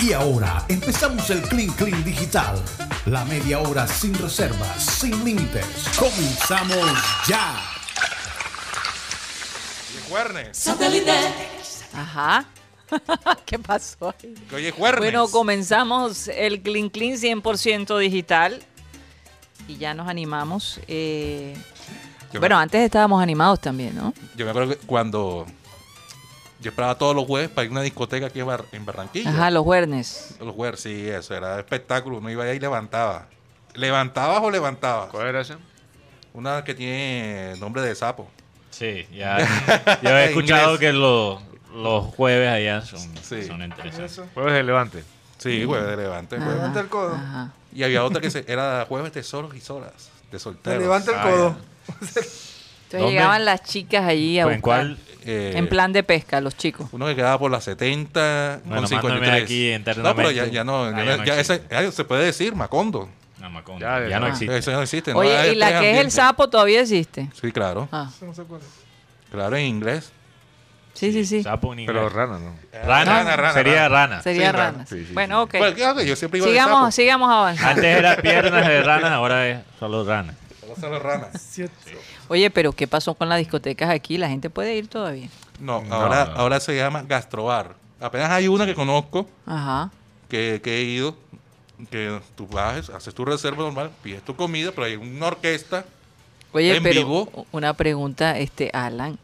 Y ahora empezamos el Clean Clean Digital. La media hora sin reservas, sin límites. Comenzamos ya. Satélite. Ajá. ¿Qué pasó? Que hoy es jueves. Bueno, comenzamos el Clean Clean 100% digital y ya nos animamos. eh, bueno, me- antes estábamos animados también, ¿no? Yo me acuerdo que cuando yo esperaba todos los jueves para ir a una discoteca aquí en, Bar- en Barranquilla. Ajá, los jueves. Los jueves, sí, eso era espectáculo. Uno iba ahí y levantaba. ¿Levantabas o levantabas? ¿Cuál era ese? Una que tiene nombre de sapo. Sí, ya. Yo he escuchado que los, los jueves allá son, Sí. son interesantes. Jueves de Levante. Sí, jueves de levante. jueves. Levanta el codo. Ajá. Y había otra que se- era jueves de solos y solas. De Te solteros. levanta el Ah, codo. Entonces ¿Dónde? llegaban las chicas allí a ¿En buscar. cuál? Eh, En plan de pesca, los chicos. Uno que quedaba por las 70 Bueno, con mándame 53. aquí no, pero ya, ya no. Ah, ya no- ya existe. ese- ya se puede decir Macondo. No, Macondo. Ya, no existe. Eso no existe. Oye, ¿y la que es el sapo todavía existe? Sí, claro. Ah. Claro, en inglés. sí, sí, sí. Sapo en Pero inglés. rana, ¿no? Rana, Rana, rana, sería rana. Sería Sí, rana. Sí, sí, bueno, ok. Bueno, claro que yo siempre iba de Sigamos, sapo. sigamos avanzando. Antes era piernas de rana, ahora es solo rana. Solo solo rana. Oye, pero ¿qué pasó con las discotecas aquí? La gente puede ir todavía. No, No, ahora, ahora se llama gastrobar. Apenas hay una que conozco, Ajá. que, que he ido, que tú vas, haces tu reserva normal, pides tu comida, pero hay una orquesta. Oye, ¿En pero vivo? una pregunta, este, Alan.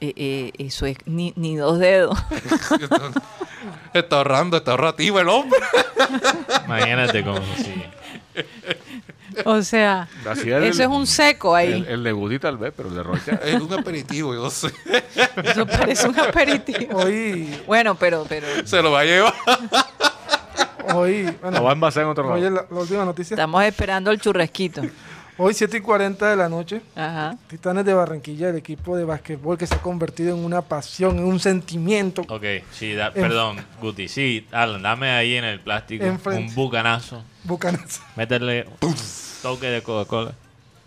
Eh, eh, eso es ni, ni dos dedos. está ahorrando, está ahorrativo el hombre. Imagínate cómo sí. o sea, el- eso es un seco ahí. El, el de Woody tal vez, pero el de Rocha. Es un aperitivo, yo sé. Eso parece un aperitivo. Hoy, Bueno, pero, pero Se lo va a llevar. hoy, Lo va a bueno, envasar en otro lado. oye, la, la última noticia. estamos esperando el churrasquito. Hoy, 7 y 40 de la noche, Ajá. Titanes de Barranquilla, el equipo de basquetbol que se ha convertido en una pasión, en un sentimiento. Ok, sí, da- En- perdón, Guti. Sí, Alan, dame ahí en el plástico un bucanazo. Bucanas Métele un toque de Coca-Cola.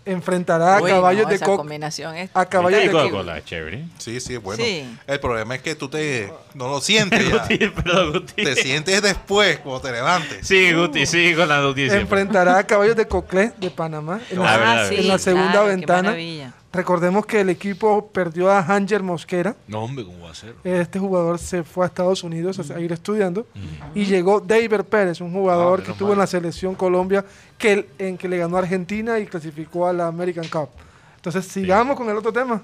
enfrentará a Uy, caballos no, de coco. combinación es... A caballos de. Coca-Cola, chévere. Sí, sí, es bueno. Sí. El problema es que tú te no lo sientes ya. Guti, perdón, Guti. Te sientes después cuando te levantes. Sí, Guti, sí, con la noticia. Enfrentará a caballos de Coclé de Panamá. En la- Ah, sí, en la segunda claro, qué ventana. maravilla. Recordemos que el equipo perdió a Hanger Mosquera. No, hombre, ¿cómo va a ser? Este jugador se fue a Estados Unidos a seguir estudiando. Y llegó David Pérez, un jugador Ah, que estuvo en la selección Colombia, que, en que le ganó a Argentina y clasificó a la American Cup. Entonces, sigamos con el otro tema.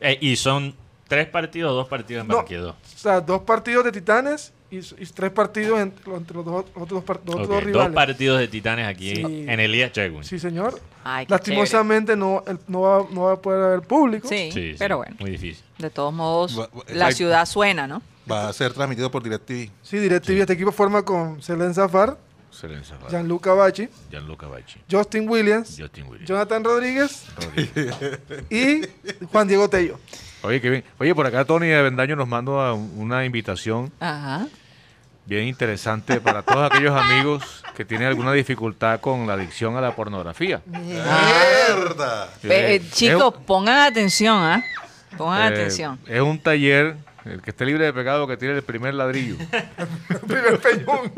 Eh, y son tres partidos o dos partidos en No. O sea, dos partidos de Titanes y, y tres partidos entre, entre los dos, otros dos, par- los otros Ok, dos dos rivales. partidos de Titanes aquí Sí. en Elías Chegun. Sí, señor. Ay, Lastimosamente no, el- no, va, no va a poder haber público. Sí, Sí, sí, pero bueno, Muy difícil. de todos modos, Va- va- la hay- ciudad suena, ¿no? Va a ser transmitido por DirecTV. Sí, DirecTV. Este equipo forma con Selen Zafar. Gianluca Bacci, Gianluca Bacci. Justin Williams, Justin Williams. Jonathan Rodríguez y Juan Diego Tello. Oye, qué bien. Oye, por acá Tony de Vendaño nos manda un- una invitación Ajá. bien interesante para todos aquellos amigos que tienen alguna dificultad con la adicción a la pornografía. ¡Mierda! Eh, es chicos, pongan atención, ¿ah? Pongan eh, atención. Es un taller, el que esté libre de pecado, que tiene el primer ladrillo. Primer peñón.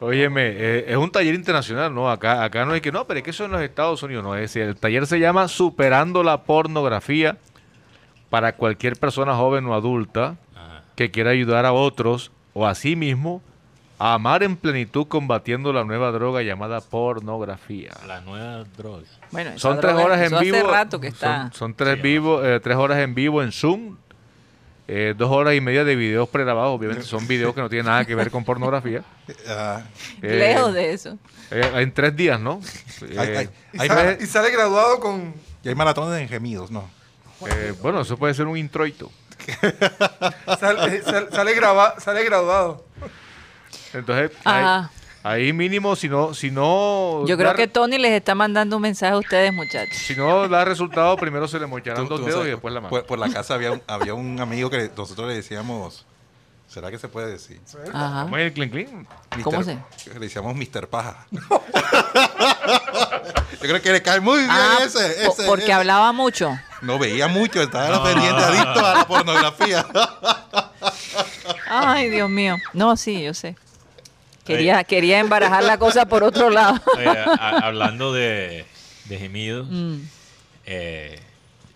Óyeme, eh, es un taller internacional, ¿no? Acá, acá no hay que, no, pero es que eso en los Estados Unidos, no es decir, el taller se llama Superando la Pornografía para cualquier persona joven o adulta Ajá. que quiera ayudar a otros o a sí mismo a amar en plenitud combatiendo la nueva droga llamada pornografía. La nueva droga. Bueno, Son tres droga horas en vivo. Hace rato que está. Son, son tres, Sí, vivo, eh, tres horas en vivo en Zoom. eh, dos horas y media de videos pregrabados. Obviamente son videos que no tienen nada que ver con pornorografía. Ah, Eh, Lejos de eso. eh, en tres días, ¿no? Y, sale, y sale graduado con... y hay maratones en gemidos, ¿no? Eh, bueno, eso puede ser un introito. Sale, sale, sale graba- sale graduado. Entonces, ahí, ahí mínimo, si no, si no, Yo creo que Tony les está mandando un mensaje a ustedes, muchachos. si no da resultado, primero se le mocharán dos dedos sabes, y después la mano. Por, por la casa había un, había un amigo que nosotros le decíamos, ¿será que se puede decir? Ajá. ¿Cómo es el clean clean? ¿Cómo Mister- Le decíamos Mr. Paja. Yo creo que le cae muy bien Ah, ese, ese- porque ese. hablaba mucho. No veía mucho, estaba pendiente, adicto a la pornografía. Ay, Dios mío. No, sí, yo sé. Quería, quería embarajar la cosa por otro lado. Oye, a- hablando de, de gemidos, Mm. eh,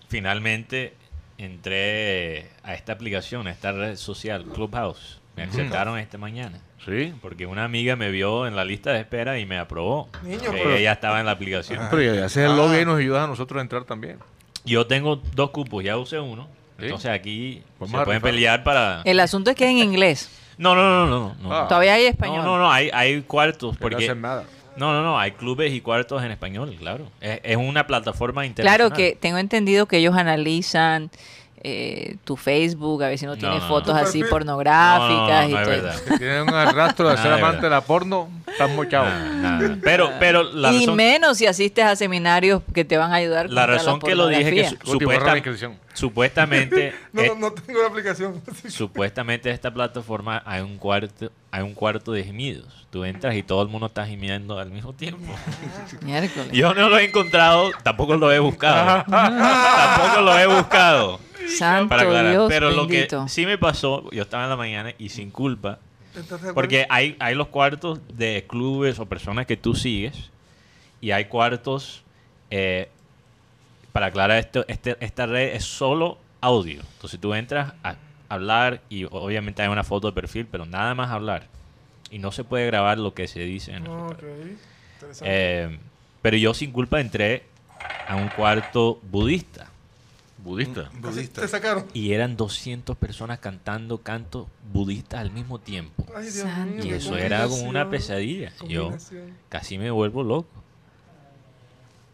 finalmente entré a esta aplicación, a esta red social, Clubhouse. Me aceptaron esta mañana. Sí. Porque una amiga me vio en la lista de espera y me aprobó. Niño, que pero- ella estaba en la aplicación. Pero ya haces el lobby y nos ayudas a nosotros a entrar también. Yo tengo dos cupos, ya usé uno. Sí. Entonces aquí Vamos se pueden rifar. pelear para... El asunto es que es en inglés. No, no, no, no. no, Ah. no. Todavía hay español. No, no, no, hay, hay cuartos. Que no Porque, hacen nada. no, no, no, hay clubes y cuartos en español, claro. Es, es una plataforma internacional. Claro que tengo entendido que ellos analizan eh, tu Facebook, a ver si no tiene no, fotos no. así perfil. pornográficas No, no, no, y no todo. verdad. Si tienen un arrastro de ser amante verdad. de la porno, están mochados. Nada, nada. Pero, pero la y razón, menos si asistes a seminarios que te van a ayudar la razón que lo dije que supuesta- supuestamente No, no, no tengo la aplicación. supuestamente esta plataforma hay un cuarto hay un cuarto de gemidos. Tú entras y todo el mundo está gimiendo al mismo tiempo. Miércoles. Yo no lo he encontrado, tampoco lo he buscado. tampoco lo he buscado. Santo Para aclarar. Dios Pero lo que sí me pasó, yo estaba en la mañana y sin culpa, porque hay, hay los cuartos de clubes o personas que tú sigues y hay cuartos, eh, para aclarar esto, este, esta red es solo audio. Entonces tú entras a hablar y obviamente hay una foto de perfil, pero nada más hablar. Y no se puede grabar lo que se dice en. Eh, pero yo sin culpa entré a un cuarto budista. Budista. Budista. Te sacaron. Y eran 200 personas cantando cantos budistas al mismo tiempo. Ay, Dios mío, Y eso era como una pesadilla. Yo casi me vuelvo loco.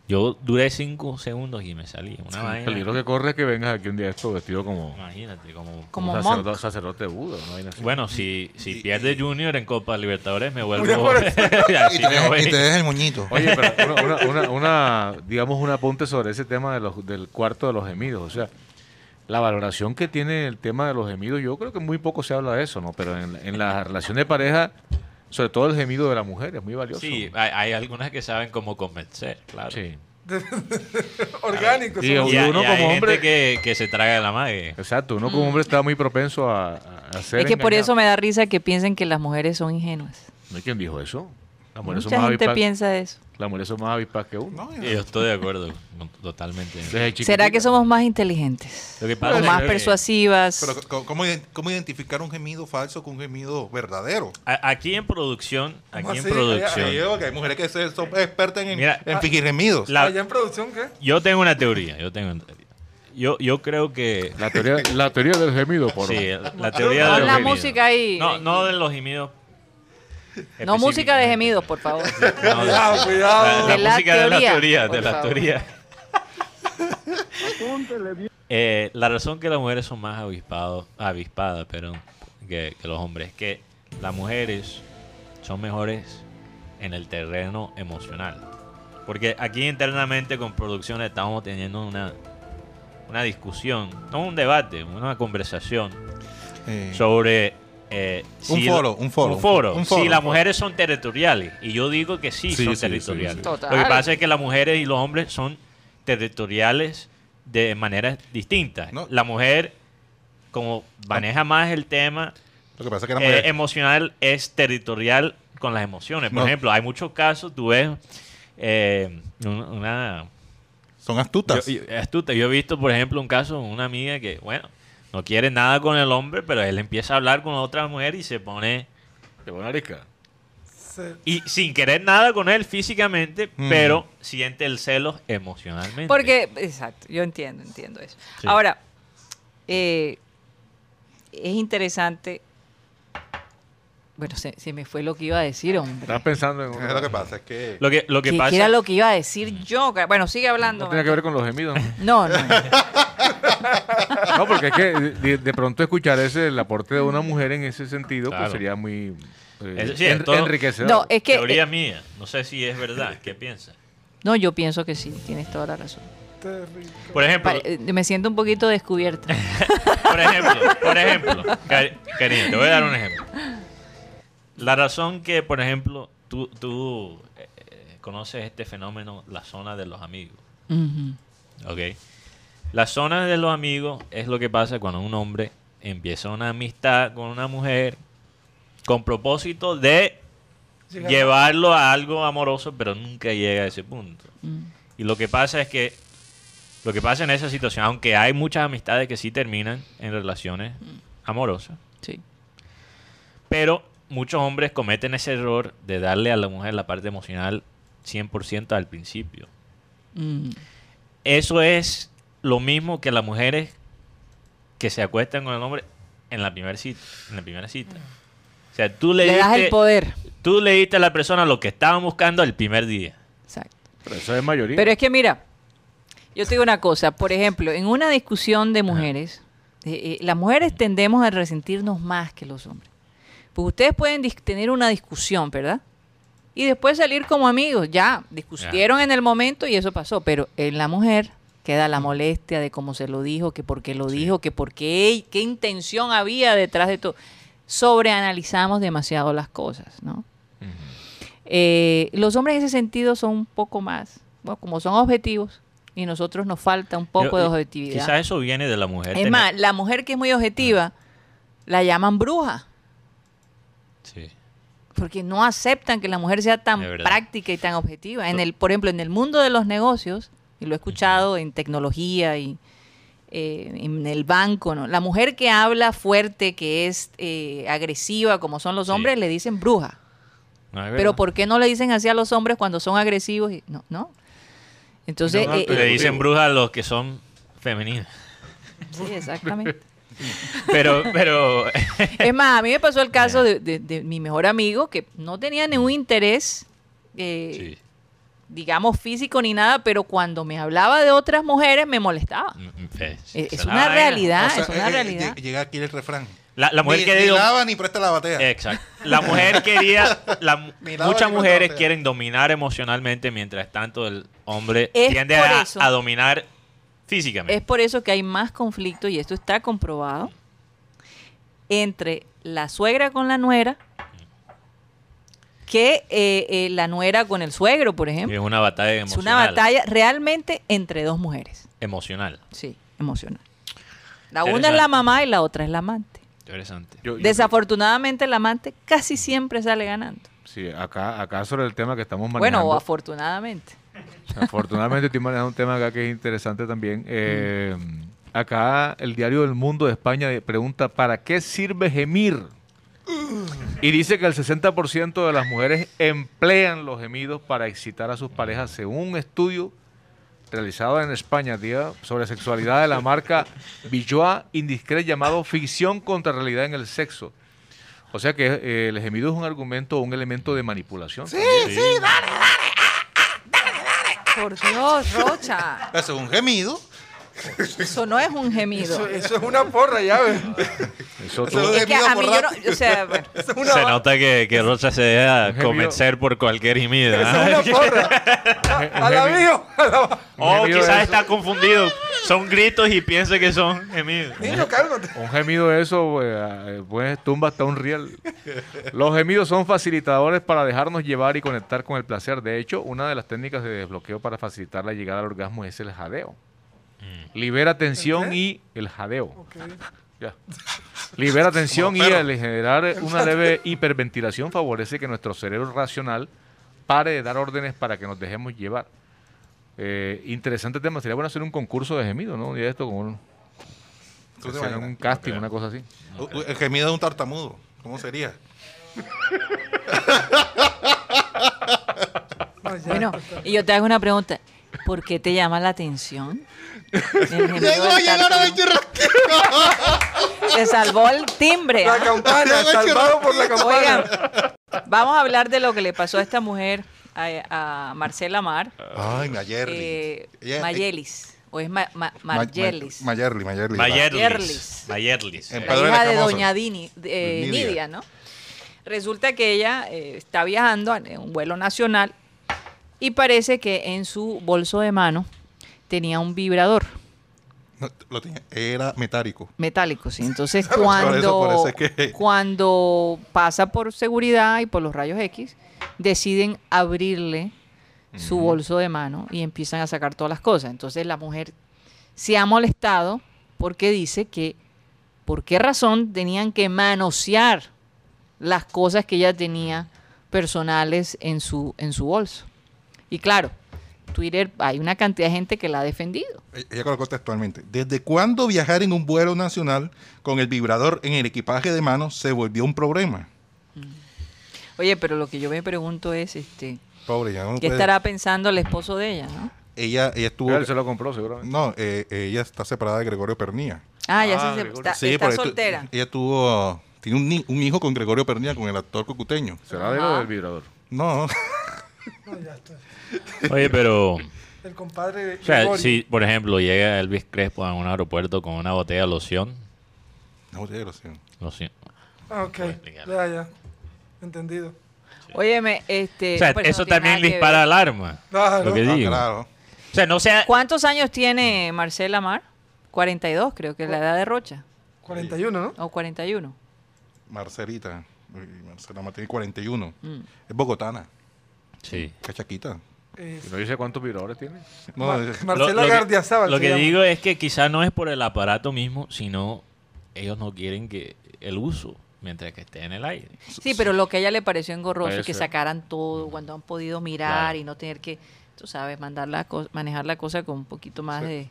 Yo duré 5 segundos y me salí. Una El vaina. peligro que corre es que vengas aquí un día esto vestido como, Imagínate, como... Como un sacerdote, sacerdote Buda. una vaina así. Bueno, si, si Y- pierde Junior en Copa Libertadores, me vuelvo... Y te, me deja- voy. y te deja el moñito. Oye, pero una, una- una- una, digamos, un apunte sobre ese tema de los, del cuarto de los gemidos. O sea, la valoración que tiene el tema de los gemidos, yo creo que muy poco se habla de eso, ¿no? Pero en, en la relación de pareja, sobre todo el gemido de la mujer es muy valioso. Sí, hay, hay algunas que saben cómo convencer, claro. Sí. Orgánico. Y Y Y, hay- uno y hay como gente hombre- que, que se traga de la mague. Exacto, uno como hombre está muy propenso a, a- ser Es que por engañado. eso me da risa que piensen que las mujeres son ingenuas. ¿No hay quien dijo eso? Las mujeres son Mucha más gente piensa eso. las mujeres son más avispas que uno. No, Yo estoy de acuerdo, totalmente. ¿Será que somos más inteligentes? Lo que pasa O más que persuasivas. Pero ¿cómo, ¿cómo identificar un gemido falso con un gemido verdadero? a- aquí en producción, ¿Cómo aquí en así? producción, hay mujeres que se- son expertas en, Mira, en fingir gemidos. la- Allá en producción, ¿qué? yo tengo una teoría, yo tengo una teoría. Yo, yo creo que La teoría, la teoría del gemido, por sí, la teoría de Pon los la música ahí. No, no de los gemidos. No música de gemidos, por favor. No, Cuidado, la, cuidado. la música de la teoría, de la favor. teoría. Eh, la razón que las mujeres son más avispados, avispadas pero, que, que los hombres es que las mujeres son mejores en el terreno emocional. Porque aquí internamente con producción estamos teniendo una, una discusión, no un debate, una conversación Eh, sobre eh, Un si foro, la- un foro, un foro. un foro, si las mujeres son territoriales y yo digo que sí, Sí, son sí, territoriales sí. Lo que pasa es que las mujeres y los hombres son territoriales de maneras distintas No. la mujer como maneja más el tema lo que pasa es que la eh, mujer... emocional es territorial con las emociones por No. ejemplo hay muchos casos tú ves eh, un- una son astutas. yo, yo- he visto, por ejemplo, un caso de una amiga que, bueno, no quiere nada con el hombre, pero él empieza a hablar con otra mujer y se pone. Te pone arisca. Se- Y sin querer nada con él físicamente, Mm. pero siente el celo emocionalmente. Porque, exacto, yo entiendo, entiendo eso. Sí. Ahora, eh, es interesante. Bueno, se, se me fue lo que iba a decir, hombre. Estás pensando en... Es lo que pasa es que... Lo que, lo que ¿Qué, qué pasa. era lo que iba a decir yo? Bueno, sigue hablando. No tiene que ver con los gemidos. No, no. No, porque es que de, de pronto escuchar ese el aporte de una mujer en ese sentido, Claro. pues sería muy eh, en- todo- enriquecedor. No, es que. teoría eh, mía. No sé si es verdad. ¿Qué piensas? no, yo pienso que sí, tienes toda la razón. terrible. Por ejemplo, eh, me siento un poquito descubierta. por ejemplo, por ejemplo, te voy a dar un ejemplo. La razón que, por ejemplo, tú, tú eh, conoces este fenómeno, la zona de los amigos. ¿Ok? La zona de los amigos es lo que pasa cuando un hombre empieza una amistad con una mujer con propósito de llevarlo a algo amoroso, pero nunca llega a ese punto. Mm. Y lo que pasa es que lo que pasa en esa situación, aunque hay muchas amistades que sí terminan en relaciones amorosas, Sí. pero muchos hombres cometen ese error de darle a la mujer la parte emocional 100% al principio. Mm. Eso es lo mismo que las mujeres que se acuestan con el hombre en la primera cita. En la primera cita. O sea, tú le, Le das el poder. tú le diste a la persona lo que estaban buscando el primer día. Exacto. Pero eso es mayoría. Pero es que mira, yo te digo una cosa, por ejemplo, en una discusión de mujeres, eh, eh, las mujeres tendemos a resentirnos más que los hombres. Pues ustedes pueden tener una discusión, ¿verdad? Y después salir como amigos, ya, discutieron en el momento y eso pasó, pero en la mujer queda la molestia de cómo se lo dijo, que por qué lo dijo, que por qué, qué intención había detrás de todo. Sobreanalizamos demasiado las cosas, ¿no? Eh, los hombres en ese sentido son un poco más, bueno, como son objetivos y nosotros nos falta un poco de objetividad. Quizás eso viene de la mujer. es tener- más, la mujer que es muy objetiva la llaman bruja Sí. porque no aceptan que la mujer sea tan práctica y tan objetiva. En el, por ejemplo, en el mundo de los negocios, y lo he escuchado en tecnología y eh, en el banco, ¿no? La mujer que habla fuerte, que es eh, agresiva, como son los Sí. hombres, le dicen bruja. No, Pero. ¿por qué no le dicen así a los hombres cuando son agresivos? Y- No, no. Entonces, No, no, eh, pero- Le eh, dicen brujas a los que son femeninas. sí, exactamente. Pero, pero. Es más, a mí me pasó el caso de, de- de mi mejor amigo que no tenía ningún interés, eh, sí. Digamos, físico ni nada, pero cuando me hablaba de otras mujeres me molestaba. Es, es una vaina. realidad, O sea, es una eh, realidad. lle- Llega aquí el refrán. La, la mujer ni, que ni digo. lava ni presta la batea. Exacto. La mujer quería. la muchas mujeres quieren dominar emocionalmente, mientras tanto el hombre Es tiende a, eso. a dominar Es físicamente. por eso que hay más conflicto, y esto está comprobado, entre la suegra con la nuera que eh, eh, la nuera con el suegro, por Es ejemplo. una batalla Es emocional. una batalla realmente entre dos mujeres. Emocional. Sí, emocional. La una es la mamá y la otra es la amante. Interesante. Yo- yo- Desafortunadamente la amante casi siempre sale ganando. Sí, acá, acá sobre el tema que estamos Bueno, manejando. o afortunadamente. Afortunadamente estoy manejando un tema acá que es interesante también. Eh, acá el diario del Mundo de España pregunta, ¿para qué sirve gemir? Y dice que el 60% de las mujeres emplean los gemidos para excitar a sus parejas, según un estudio realizado en España día sobre sexualidad de la marca Billoa Indiscret llamado Ficción contra Realidad en el Sexo. O sea que eh, el gemido es un argumento o un elemento de manipulación. Sí, Por Dios, Rocha. Eso es un gemido. Eso no es un gemido. Eso, eso es una porra, ya ves. Eso es Es que a gemido mí por yo no, rápido. o sea, bueno, Eso es una, Se nota que, que Rocha se deja convencer por cualquier gemido. eso ¿ah? es una porra. A, a la mío. a la- un O gemido quizás es- está confundido. Son gritos y piensa que son gemidos. Niño, cálmate. Un gemido de eso, pues, eh, pues tumba hasta un riel. Los gemidos son facilitadores para dejarnos llevar y conectar con el placer. De hecho, una de las técnicas de desbloqueo para facilitar la llegada al orgasmo es el jadeo. Libera tensión y el jadeo. Ya. Libera tensión y al generar una leve hiperventilación favorece que nuestro cerebro racional pare de dar órdenes para que nos dejemos llevar. Eh, interesante tema. Sería bueno hacer un concurso de gemido, ¿no? Un día de esto con un, casting, una cosa así. El gemido de un tartamudo. ¿Cómo sería? Bueno, y yo te hago una pregunta. ¿Por qué te llama la atención? Llegó, llegó la. Se salvó el timbre. La ¿ah? campana, salvado por la campana. Oigan, vamos a hablar de lo que le pasó a esta mujer, a, a Marcela Mar, Ay, Mayerly. eh, Ella- Mayelis, o es Ma- Ma- Ma- Margelis, Ma- Mayerly, Mayerly. Mayerlis. Mayerlis. Mayerlis. La hija de doña Dini, de- eh, Nidia. Nidia, ¿no? Resulta que ella eh, está viajando en un vuelo nacional y parece que en su bolso de mano tenía un vibrador No, lo tenía- Era metálico. metálico, sí. Entonces Por eso- cuando, por eso es que- cuando pasa por seguridad y por los rayos X, deciden abrirle su bolso de mano y empiezan a sacar todas las cosas. Entonces la mujer se ha molestado porque dice que ¿por qué razón tenían que manosear las cosas que ella tenía personales en su, en su bolso? Y claro, Twitter, hay una cantidad de gente que la ha defendido. Eh, Ella colocó textualmente. ¿Desde cuándo viajar en un vuelo nacional con el vibrador en el equipaje de mano se volvió un problema? Oye, pero lo que yo me pregunto es, este, Pobre, ya no ¿qué puede- estará pensando el esposo de ella, no? Ella, ella estuvo... Él se lo compró seguramente. No, eh, ella está separada de Gregorio Pernía. Ah, ya Ah, se- está, Sí, está soltera. ella tuvo... Tiene un, un hijo con Gregorio Pernía, con el actor cocuteño. ¿Será de lo del vibrador? No, No, ya está. Oye, pero, o El compadre de sea, Gregorio. si por ejemplo llega Elvis Crespo a un aeropuerto con una botella de loción, no botella de loción. loción. Ah, ok. Ya, ya. Entendido. Óyeme, este... O sea, pues, eso no tiene también dispara alarma. Claro. Lo que Ah, digo. claro. O sea, no sea... ¿Cuántos años tiene Marcela Mar? 42, creo que es la edad de Rocha. 41, ¿no? O 41. Marcelita. Uy, Marcela Martínez, 41. Mm. Es bogotana. Sí. Cachaquita. ¿Y no dice cuántos vibradores tiene? No, Ma- es- Marcela Lo- lo que- Gardiazabal Lo se que llama. digo es que quizás no es por el aparato mismo, sino ellos no quieren que el uso mientras que esté en el aire. Sí, pero lo que a ella le pareció engorroso es que sacaran todo cuando han podido mirar Claro. y no tener que, tú sabes, mandar la manejar la cosa con un poquito más de,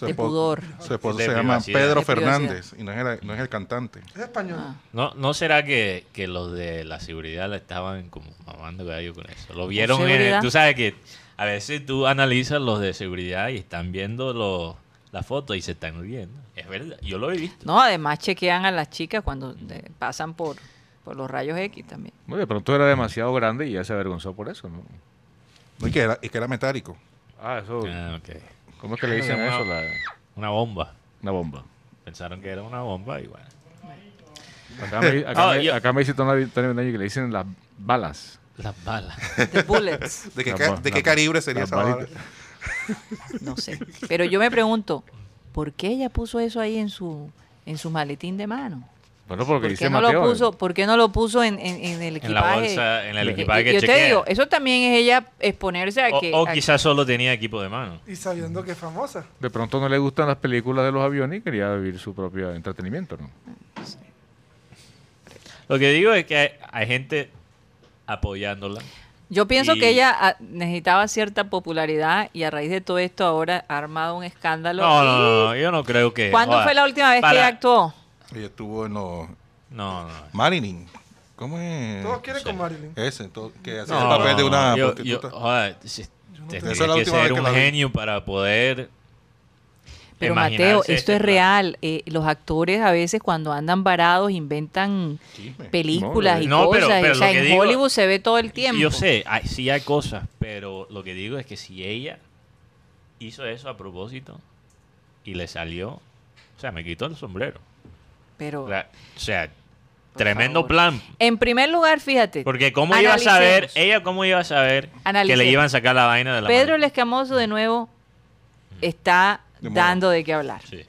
de pudor. Su esposo De se llama. Pedro. Fernández y no es el, no es el cantante. Es español. Ah. ¿No, ¿No será que, que los de la seguridad le estaban como mamando gallo con eso? Lo vieron en... Tú sabes que a veces tú analizas los de seguridad y están viendo los, la foto y se están riendo. Es verdad, yo lo he visto. No, además chequean a las chicas cuando de- pasan por, por los rayos X también. Bueno, de pronto era demasiado grande y ya se avergonzó por eso, ¿no? Y que era, y que era metálico. Ah, eso. Ah, ok. ¿Cómo es que le dicen Una- eso? La- Una bomba. una bomba. Pensaron que era una bomba y bueno. Acá me, acá Ah, me- yo- acá me dice Tony Tony Benayo que le dicen las balas. Las balas. The bullets, ¿De qué, de qué calibre sería esa bala? no sé. Pero yo me pregunto, ¿por qué ella puso eso ahí en su en su maletín de mano? Bueno, porque ¿Por dice qué no Mateo. lo puso, ¿por qué no lo puso en, en- en el equipaje? En la bolsa, en el Eh, equipaje que Yo te chequea. digo, eso también es ella exponerse a O, que... o a- quizás solo tenía equipo de mano. Y sabiendo que es famosa. De pronto no le gustan las películas de los aviones y quería vivir su propio entretenimiento, ¿no? Lo que digo es que hay, hay gente apoyándola. Yo pienso Y- que ella ah, necesitaba cierta popularidad y a raíz de todo esto ahora ha armado un escándalo. No, Y- no, no, no, yo no creo que. ¿Cuándo fue la última vez que ella actuó? Ella estuvo en los No, no. Marilyn. ¿Cómo es? Todos quieren sí. con Marilyn. Ese, todo- que hacía No, el papel de una yo- yo- prostituta. si- no Esa es la que última ser vez que un vi. genio para poder. Pero Mateo, esto este es real. Eh, los actores a veces cuando andan varados inventan Chisme. películas No, y no, pero- cosas. pero o sea, que en digo- Hollywood se ve todo el tiempo. Yo sé, hay- sí hay cosas, pero lo que digo es que si ella hizo eso a propósito y le salió, o sea, me quitó el sombrero. Pero, O sea, o sea, tremendo favor. plan. en primer lugar, fíjate. Porque cómo iba a saber, ella cómo iba a saber que le iban a sacar la vaina de la Pedro el? Escamoso de nuevo está De dando de qué hablar. Sí.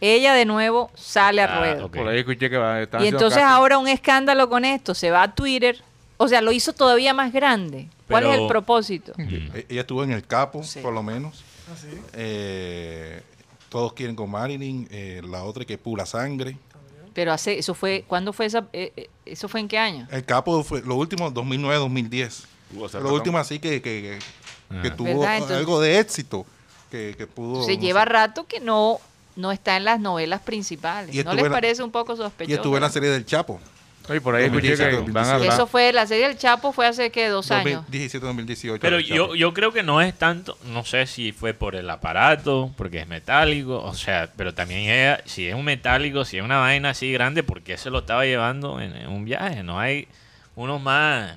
Ella de nuevo sale a Ah, ruedo. ok. Por ahí escuché que va están Y entonces ahora un escándalo con esto, se va a Twitter, o sea, lo hizo todavía más grande. ¿Cuál es el propósito? Mm. E- Ella estuvo en el capo, Sí. por lo menos. Así. Eh, todos quieren con Marilyn. eh, la otra que pura sangre. Pero hace, eso fue, ¿cuándo fue esa, eh, eh, eso fue en qué año? El capo fue lo último, 2009-2010. Uh, o sea, lo perdón. último así que, que, que- que Ah. tuvo algo de éxito. Que, que pudo. Se no lleva sé. rato que no, no está en las novelas principales. Y ¿No les la- parece un poco Y sospechoso? estuvo en la serie del Chapo. Oye, por ahí escuché 2017, que van a... Y van- eso fue, la serie del Chapo fue hace que dos años. 2017-2018. Pero del yo, yo creo que no es tanto, no sé si fue por el aparato, porque es metálico, o sea, pero también ella, si es un metálico, si es una vaina así grande, ¿por qué se lo estaba llevando en, en un viaje? No hay unos más,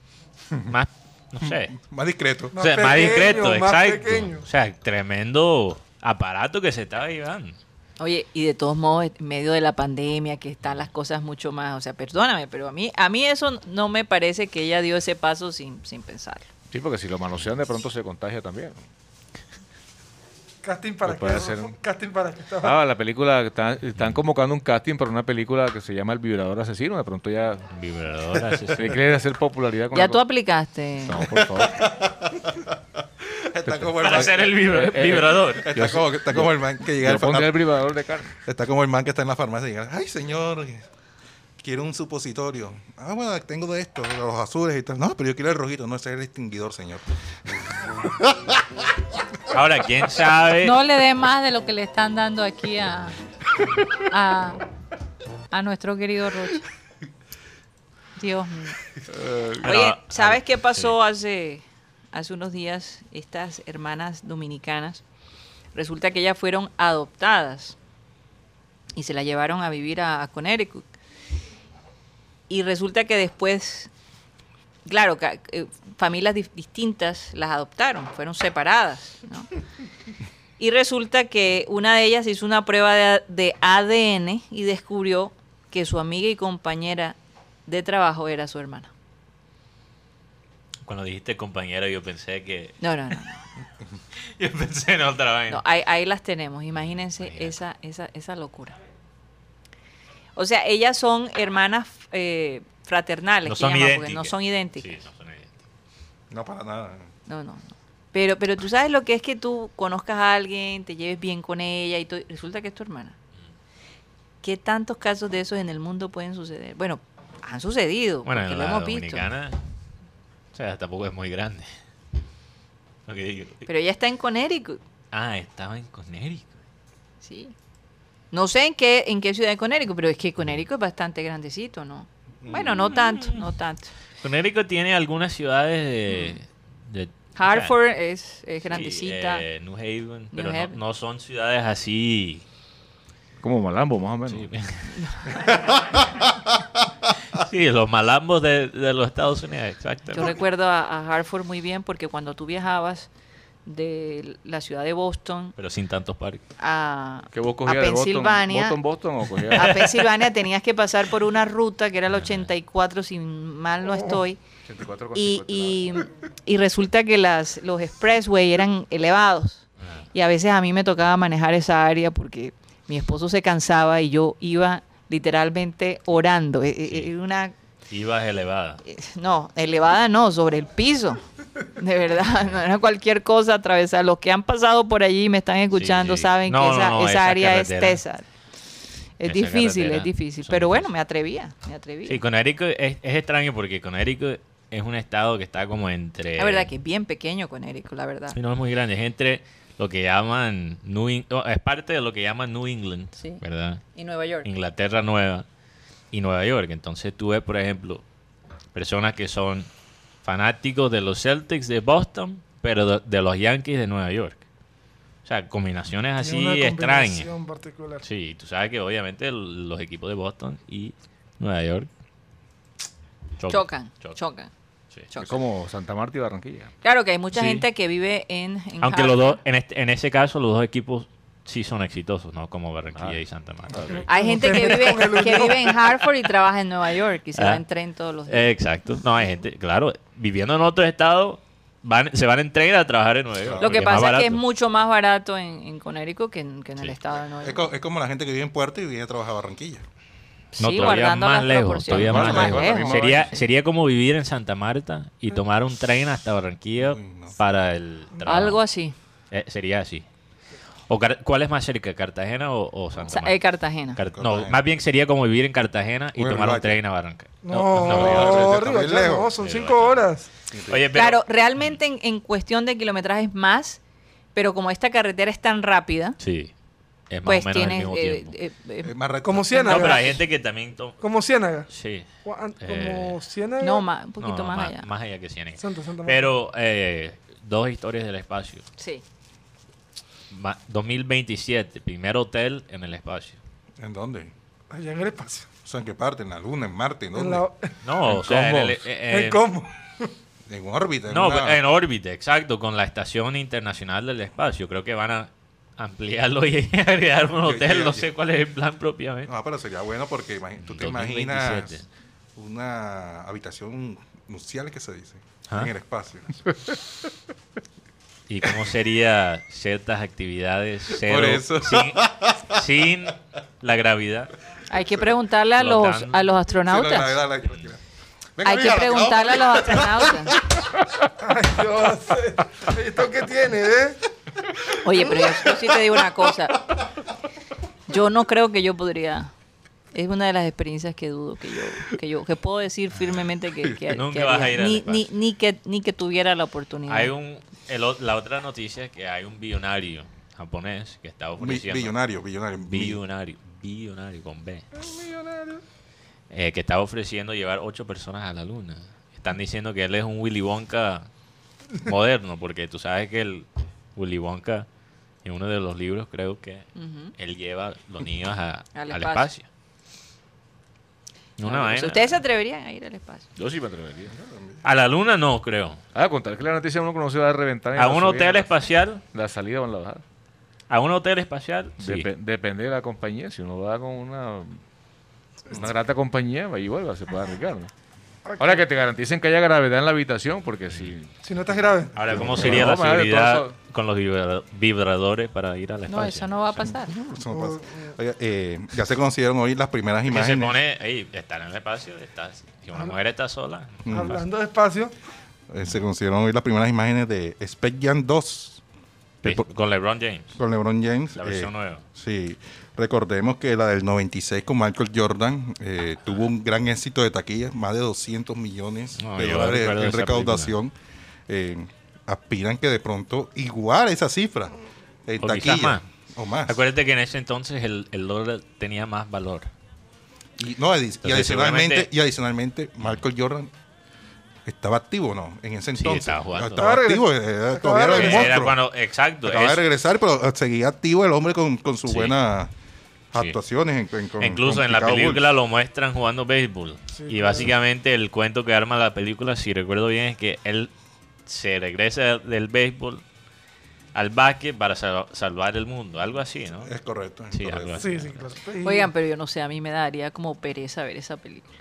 más, no sé, Más discreto. o sea, más pequeño, discreto, más exacto. pequeño. O sea, tremendo aparato que se estaba llevando. Oye, y de todos modos, en medio de la pandemia, que están las cosas mucho más, o sea, perdóname, pero a mí, a mí eso no me parece que ella dio ese paso sin, sin pensarlo. Sí, porque si lo manosean de pronto se contagia también. Casting para puede qué. un- Casting para qué. Ah, la película, están, están convocando un casting para una película que se llama El Vibrador Asesino. De pronto ya Vibrador asesino. se quiere hacer popularidad con Ya tú cosa. aplicaste. No, por favor. Está como el Para man, hacer el vibra- vibrador. está como, está como el man que llega al el de carne. Está como el man que está en la farmacia y llega, ay señor, quiero un supositorio. Ah, bueno, tengo de estos, de los azules y tal. No, pero yo quiero el rojito, no ese es el extinguidor, señor. Ahora, ¿quién sabe? No le dé más de lo que le están dando aquí a, a, a nuestro querido Roche. Dios mío. Oye, ¿sabes a- qué pasó hace, hace unos días? Estas hermanas dominicanas, resulta que ellas fueron adoptadas y se las llevaron a vivir a, a Connecticut. Y resulta que después, claro, eh, familias distintas las adoptaron, fueron separadas, ¿no? Y resulta que una de ellas hizo una prueba de, de ADN y descubrió que su amiga y compañera de trabajo era su hermana. Cuando dijiste compañero, yo pensé que. No, no, no. no. Yo pensé en otra vaina. No, ahí, ahí las tenemos. Imagínense Imagínate. esa, esa, esa locura. O sea, ellas son hermanas eh, fraternales, no que son llaman, porque idénticas. no son idénticas. Sí, no son idénticas. No para nada. No, no, no. Pero, pero tú sabes lo que es que tú conozcas a alguien, te lleves bien con ella y todo, y resulta que es tu hermana. ¿Qué tantos casos de esos en el mundo pueden suceder? Bueno, han sucedido, Bueno, en lo la hemos visto. dominicana. Sea, tampoco es muy grande. Digo. Pero ella está en Connecticut, Ah, estaba en Connecticut. sí. No sé en qué, en qué ciudad de Connecticut, pero es que Connecticut es bastante grandecito, ¿no? Bueno, no tanto, no tanto. Connecticut tiene algunas ciudades de. de- o sea, Hartford es, sí, grandecita. eh, New Haven, New pero no, no son ciudades así. Como Malambo, más o menos. Sí, Sí, los malambos de, de los Estados Unidos, exacto. Yo recuerdo a, a Hartford muy bien porque cuando tú viajabas de la ciudad de Boston Pero sin tantos parques. a, ¿Qué vos a cogías de Boston? Pensilvania, ¿Boston, Boston o cogías? a Pensilvania tenías que pasar por una ruta que era el 84, si mal no estoy, 84 con y, 50. y, y resulta que las, los expressway eran elevados. Y a veces a mí me tocaba manejar esa área porque mi esposo se cansaba y yo iba literalmente orando. E- e- Era una Ibas elevada. eh, no, elevada no, sobre el piso. De verdad, no era cualquier cosa atravesar. Los que han pasado por allí y me están escuchando sí. saben No, que esa, no, esa esa área es tesa. Es Esa difícil, es difícil. Pero bueno, me atrevía, me atrevía. Sí, Connecticut es, es extraño porque Connecticut es un estado que está como entre... la verdad que es bien pequeño Connecticut, la verdad. Sí, no es muy grande, es entre lo que llaman New no, es parte de lo que llaman New England, Sí. ¿verdad? Y Nueva York. Inglaterra Nueva y Nueva York. Entonces tú ves, por ejemplo, personas que son fanáticos de los Celtics de Boston, pero de, de los Yankees de Nueva York. O sea, combinaciones así Tiene una extrañas. particular. Sí, tú sabes que obviamente los equipos de Boston y Nueva York Chocan, chocan. Es como Santa Marta y Barranquilla. Claro que hay mucha Sí. gente que vive en, en Aunque los dos, en, este- en ese caso, los dos equipos sí son exitosos, ¿no? Como Barranquilla Ah. y Santa Marta. Hay gente que vive, que vive en Hartford y trabaja en Nueva York y se Ah. va en tren todos los días. Exacto. No, hay gente, claro, viviendo en otro estado, van, se van en tren a trabajar en Nueva York. Lo que pasa es que es mucho más barato en, en Connecticut que en, que en el estado de Nueva Es, York. co- es como la gente que vive en Puerto y viene a trabajar a Barranquilla. No, sí, todavía guardando más las lejos, todavía más lejos, Sería, sería como vivir en Santa Marta y tomar un tren hasta Barranquilla Uy, no. para el trabajo. Algo así. Eh, sería así. O ¿Cuál es más cerca, Cartagena o, o Santa Sa- Marta? eh, Cartagena. Car- no, más bien sería como vivir en Cartagena y tomar un tren a Barranquilla. No, no, no, lejos. no, son cinco horas. Oye, pero, Claro, realmente en, en cuestión de kilometrajes más, pero como esta carretera es tan rápida, Sí, es más pues o menos el mismo eh, tiempo. eh, eh, más. Como no, Ciénaga. pero hay gente que también... Como Ciénaga. Sí. Eh, Como Ciénaga. no, ma- un poquito No, más, allá. Más allá que Ciénaga. Santa, Santa. Pero eh, dos historias del espacio. Sí. Ma- 2027, primer hotel en el espacio. ¿En dónde? Allá en el espacio. O sea, ¿en qué parte? ¿En la Luna? ¿En Marte? ¿En dónde? En, la, No, ¿En o sea, en, cómo? el- eh, en cómo. En órbita. en No, una- en órbita, exacto, con la Estación Internacional del Espacio. Creo que van a ampliarlo y agregar un hotel. No sé cuál es el plan propiamente. No, pero sería bueno porque tú te 2027. imaginas una habitación nupcial que se dice ¿Ah? en el espacio. ¿Y cómo sería ciertas actividades cero, Por eso. Sin, sin la gravedad? Hay que preguntarle a los, a los Sí, astronautas. la gravedad, la- la- Venga, Hay que preguntarle a los astronautas. Ay, Dios. ¿Esto qué tiene, eh? Oye, pero yo, yo sí te digo una cosa. Yo no creo que yo podría. Es una de las experiencias que dudo que yo, que yo, que puedo decir firmemente que, que, Nunca que vas a ir ni, espacio. ni, ni que ni que tuviera la oportunidad. Hay un, el la otra noticia es que hay un billonario japonés que está ofreciendo... Billonario, billonario. Billonario, billonario con B. Eh, que está ofreciendo llevar ocho personas a la luna. Están diciendo que él es un Willy Wonka moderno, porque tú sabes que el Willy Wonka, en uno de los libros, creo que él lleva los niños a- Al al, espacio. espacio. Una O vaina. ¿Ustedes se atreverían a ir al espacio? Yo sí me atrevería. A la luna no, creo. Ah, contar que la noticia uno conoció a reventar. en A un hotel la- espacial, La salida o la bajada. a un hotel espacial, sí. Depe- depende de la compañía. Si uno va con una, una grata compañía, va y vuelva, se puede arriesgar. ¿no? Ahora que te garanticen que haya gravedad en la habitación, porque si. Si no estás grave. Ahora, ¿cómo No, sería la seguridad con los vibra- vibradores para ir al espacio? No, eso no va a pasar. Eso no pasa. Oiga, eh, ya se conocieron hoy las primeras Que se imágenes. pone, ey, estar en el espacio, estás, si una mujer está sola. Hablando de espacio, Eh, se conocieron hoy las primeras imágenes de Space Jam 2 Sí, con LeBron James, con LeBron James. la versión Eh, nueva. Sí, recordemos que la del 96 con Michael Jordan eh, tuvo un gran éxito de taquilla, más de 200 millones No, de dólares en recaudación. Eh, aspiran que de pronto igual esa cifra en O taquilla más. o más. Acuérdate que en ese entonces el, el dólar tenía más valor. Y, no, adi- y adicionalmente, y adicionalmente Michael Jordan estaba activo, ¿no? En ese Sí, entonces. estaba jugando. Estaba Acaba de activo, era- todavía de era el regresar. Era monstruo. cuando, exacto. Acaba de es- regresar, pero seguía activo el hombre con, con sus Sí. buenas Sí. Actuaciones. En, en- con- Incluso con en la película Bulls. lo muestran jugando béisbol. Sí, y claro. básicamente el cuento que arma la película, si recuerdo bien, es que él se regresa del béisbol al básquet para sal- salvar el mundo. Algo así, ¿no? Es correcto. es Sí, correcto. algo así. sí, sí, claro. Y- Oigan, pero yo no sé, a mí me daría como pereza ver esa película.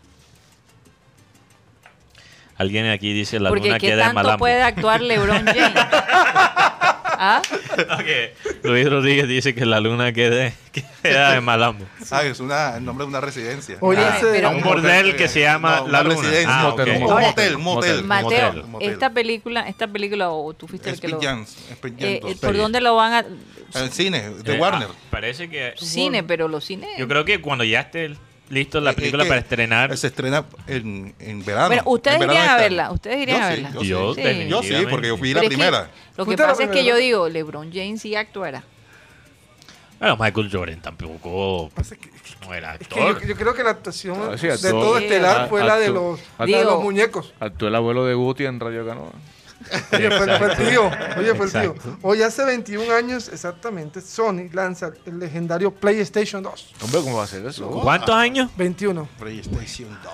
Alguien aquí dice la Porque luna ¿qué queda en tanto Malambo. puede actuar LeBron James? ¿Ah? Ok, Luis Rodríguez dice que la luna queda, queda en Malambo. Ah, es una, el nombre de una residencia. Oye, Ah, ese- pero- Un bordel que se llama No, La una Luna. residencia. Ah, Un motel, ok. un motel, un motel. Mateo, motel, esta película, esta película, o tú fuiste el que lo... Jams Eh, 2. ¿Por dónde lo van a...? En el cine, de Eh, Warner. ah, parece que... Cine, pero los cines... Yo creo que cuando ya esté listo la Eh, película para estrenar... Se estrena en, en verano. Bueno, ustedes En verano irían a verla, ustedes irían Yo a sí, verla. Yo, sí. Yo Sí. Yo sí, porque yo fui la que primera. lo que ¿Fuiste la pasa es que yo digo, LeBron James sí actuará. Bueno, Michael Jordan tampoco que- no era Es que yo, actor. yo creo que la actuación Ah, sí, de todo estelar Ah, fue la de los muñecos. Actuó el abuelo de Guti en Radio Canoa. Oye, fue, fue el tío. Oye, fue el tío. Exacto. Hoy hace 21 años exactamente, Sony lanza el legendario PlayStation 2. Hombre, ¿cómo va a ser eso? ¿Cuántos años? 21. PlayStation 2.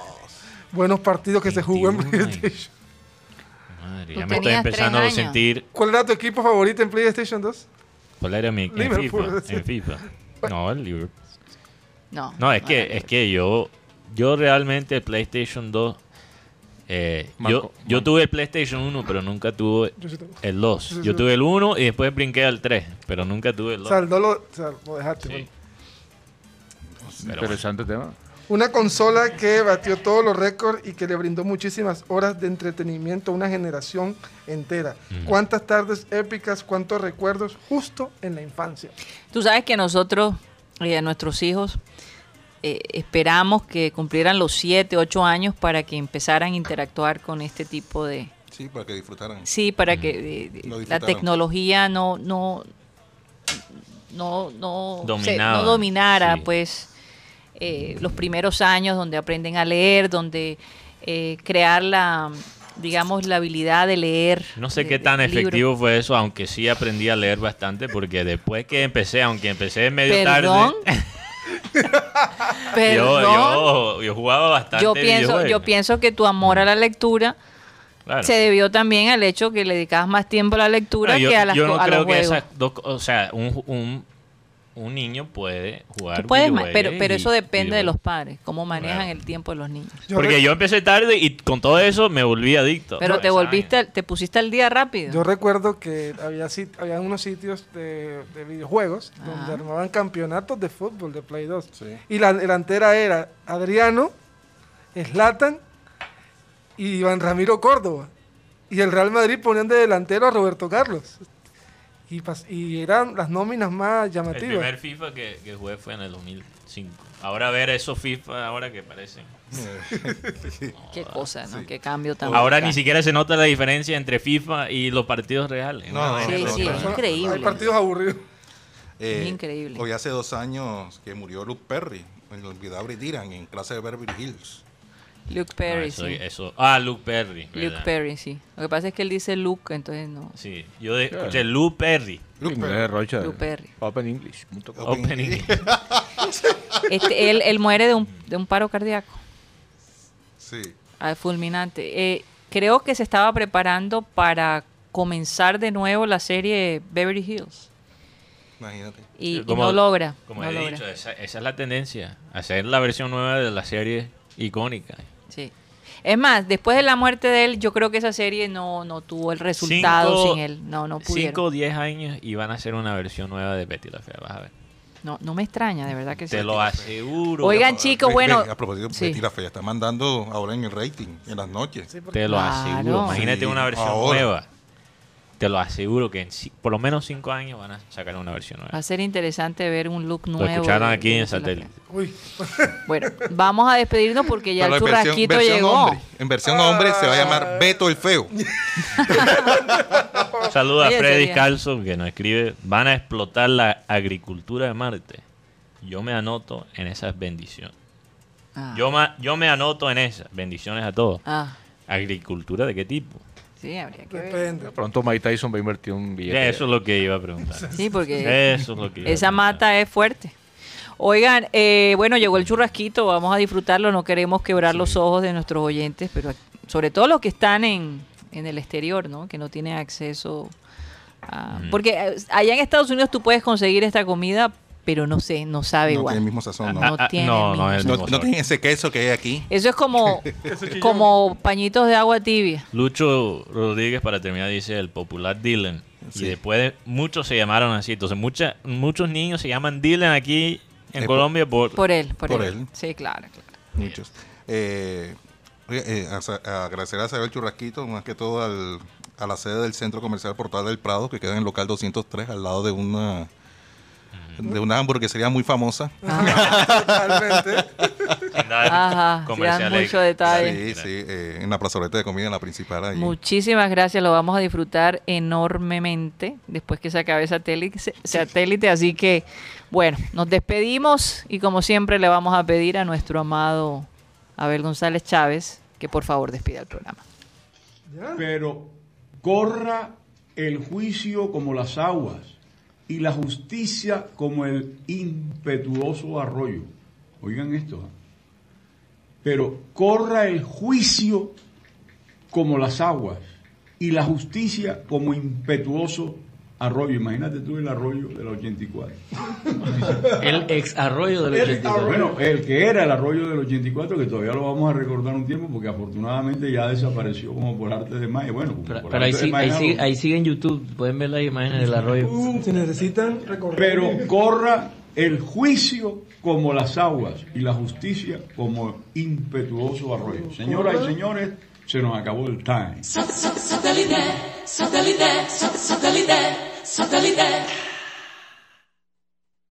Buenos partidos que se jugó en 21 PlayStation. Madre, ya me estoy empezando a sentir ¿Cuál era tu equipo favorito en PlayStation 2? ¿Cuál era mi en FIFA? sí. En FIFA. No, el Liverpool. No. No, es que es que yo yo realmente el PlayStation 2 eh, yo, Marco, yo tuve el PlayStation 1, pero nunca tuve el 2. Sí, sí, Yo tuve el 1 y después brinqué al 3, pero nunca tuve el 2. Saldó lo, o sea, lo dejaste. Sí. bueno. Pero Interesante tema. Una consola que batió todos los récords y que le brindó muchísimas horas de entretenimiento a una generación entera. Cuántas tardes épicas, cuántos recuerdos justo en la infancia. Tú sabes que nosotros, eh, a nuestros hijos, eh, esperamos que cumplieran los 7, 8 años para que empezaran a interactuar con este tipo de... Sí, para que disfrutaran. Sí, para que eh, la tecnología no no no no, se- Dominaba, no dominara sí. pues eh, los primeros años donde aprenden a leer, donde eh, crear la digamos la habilidad de leer. no sé de- qué tan efectivo fue eso, aunque sí aprendí a leer bastante, porque después que empecé, aunque empecé medio Perdón. tarde, Perdón. yo, yo, yo jugaba bastante. Yo pienso, yo pienso que tu amor a la lectura Claro. se debió también al hecho que le dedicabas más tiempo a la lectura No, yo, que a, las, yo no a creo los que juegos. esas dos, o sea, un, un, un niño puede jugar Tú puedes pero, pero eso depende de los padres, cómo manejan Claro. el tiempo de los niños. Yo, Porque yo empecé tarde y con todo eso me volví adicto. Pero te volviste, te pusiste al día rápido. yo recuerdo que había, sit- había unos sitios de, de videojuegos donde Ah. armaban campeonatos de fútbol de Play 2. Sí. Y la delantera era Adriano, Slatan y Iván Ramiro Córdoba. Y el Real Madrid ponían de delantero a Roberto Carlos. Y, pas- y eran las nóminas más El llamativas. primer FIFA que, que jugué fue en el 2005. Ahora ver esos FIFA ahora que parecen. Qué cosa, ¿no? Qué cambio tan Ahora ni siquiera se nota la diferencia entre FIFA y los partidos reales. No, no, Sí, no, sí, no, es increíble. Hay partidos aburridos. Eh, Es increíble. Hoy hace dos años que murió Luke Perry, el olvidable Dylan, en clase de Beverly Hills. Luke No, Perry, eso, sí. eso- Ah, Luke Perry. Luke. Perry, sí. Lo que pasa es que él dice Luke, entonces no. Sí, yo de- escuché Luke Perry. Luke Perry. Rocha. Luke Perry. Open English. Open- Opening. Este, él, él muere de un, de un paro cardíaco Sí. ah, fulminante. Eh, creo que se estaba preparando para comenzar de nuevo la serie Beverly Hills. Imagínate. Y, no logra. Como no he logra. dicho, esa, esa es la tendencia. Hacer la versión nueva de la serie icónica. Es más, después de la muerte de él, yo creo que esa serie no, no tuvo el resultado Cinco- sin él. No, no pudieron. 5 o 10 años y van a hacer una versión nueva de Betty la Fea. Vas a ver. No, no me extraña, de verdad que sí. Te lo aseguro. Oigan, chicos, bueno. a propósito, sí. Betty la Fea está mandando ahora en el rating, en las noches. Sí, Te lo Claro. aseguro. Imagínate Sí, una versión ahora. nueva. Te lo aseguro que en por lo menos 5 años van a sacar una versión Va nueva. a ser interesante ver un look Lo nuevo. escucharon de- aquí en satélite. Uy, Bueno, vamos a despedirnos porque ya Pero el versión- churrasquito versión llegó. hombre. En versión hombre se va a llamar Beto el Feo. Saludos a Freddy Carlson que nos escribe, van a explotar la agricultura de Marte. Yo me anoto en esas bendiciones. Ah, Yo, ma- yo me anoto en esas. Bendiciones a todos. ah, ¿Agricultura de qué tipo? Sí, habría que ver. depende. Pronto Mike Tyson va a invertir un billete. Eso es lo que iba a preguntar. Sí, porque Eso es lo que iba a esa preguntar. mata es fuerte. Oigan, eh, bueno, llegó el churrasquito, vamos a disfrutarlo, no queremos quebrar los ojos de nuestros oyentes, pero sobre todo los que están en, en el exterior, ¿no? Que no tienen acceso a... Porque eh, allá en Estados Unidos tú puedes conseguir esta comida, pero no sé, no sabe No igual. tiene el mismo sazón, no. No Ah, ah, tiene no, el no mismo No, mismo no sabor. tienen ese queso que hay aquí. Eso es como, como pañitos de agua tibia. Lucho Rodríguez, para terminar, dice el popular Dylan. Sí. Y después de- muchos se llamaron así. Entonces, mucha, muchos niños se llaman Dylan aquí en Eh, Colombia por... Por él, por, Por él. él. Sí, claro, claro. Muchos. Eh, oye, eh, agradecer a Isabel Churrasquito, más que todo al- a la sede del Centro Comercial Portal del Prado, que queda en el local 203, al lado de una de una hamburguesería muy famosa. Totalmente. sin dar Ajá, sin comerciales. dar mucho detalle. Sí, sí, eh, en la plazoleta de comida, en la principal. Ahí. Muchísimas gracias, lo vamos a disfrutar enormemente después que se acabe satélite, satélite. Así que, bueno, nos despedimos y como siempre le vamos a pedir a nuestro amado Abel González Chávez que por favor despida el programa. pero corra el juicio como las aguas y la justicia como el impetuoso arroyo. Oigan esto. ¿ah? Pero corra el juicio como las aguas y la justicia como impetuoso arroyo. Imagínate tú el arroyo del 84. El ex arroyo del El- 84. bueno, el que era el arroyo del 84, que todavía lo vamos a recordar un tiempo porque afortunadamente ya desapareció como por arte de magia. Bueno, como Pero, por pero ahí, de sí, ahí, magia, sigue, no. ahí sigue en YouTube. Pueden ver las imágenes del arroyo. Si necesitan recorrer. Pero corra el juicio como las aguas y la justicia como impetuoso arroyo. Señoras y señores, se nos acabó el time. Satellite.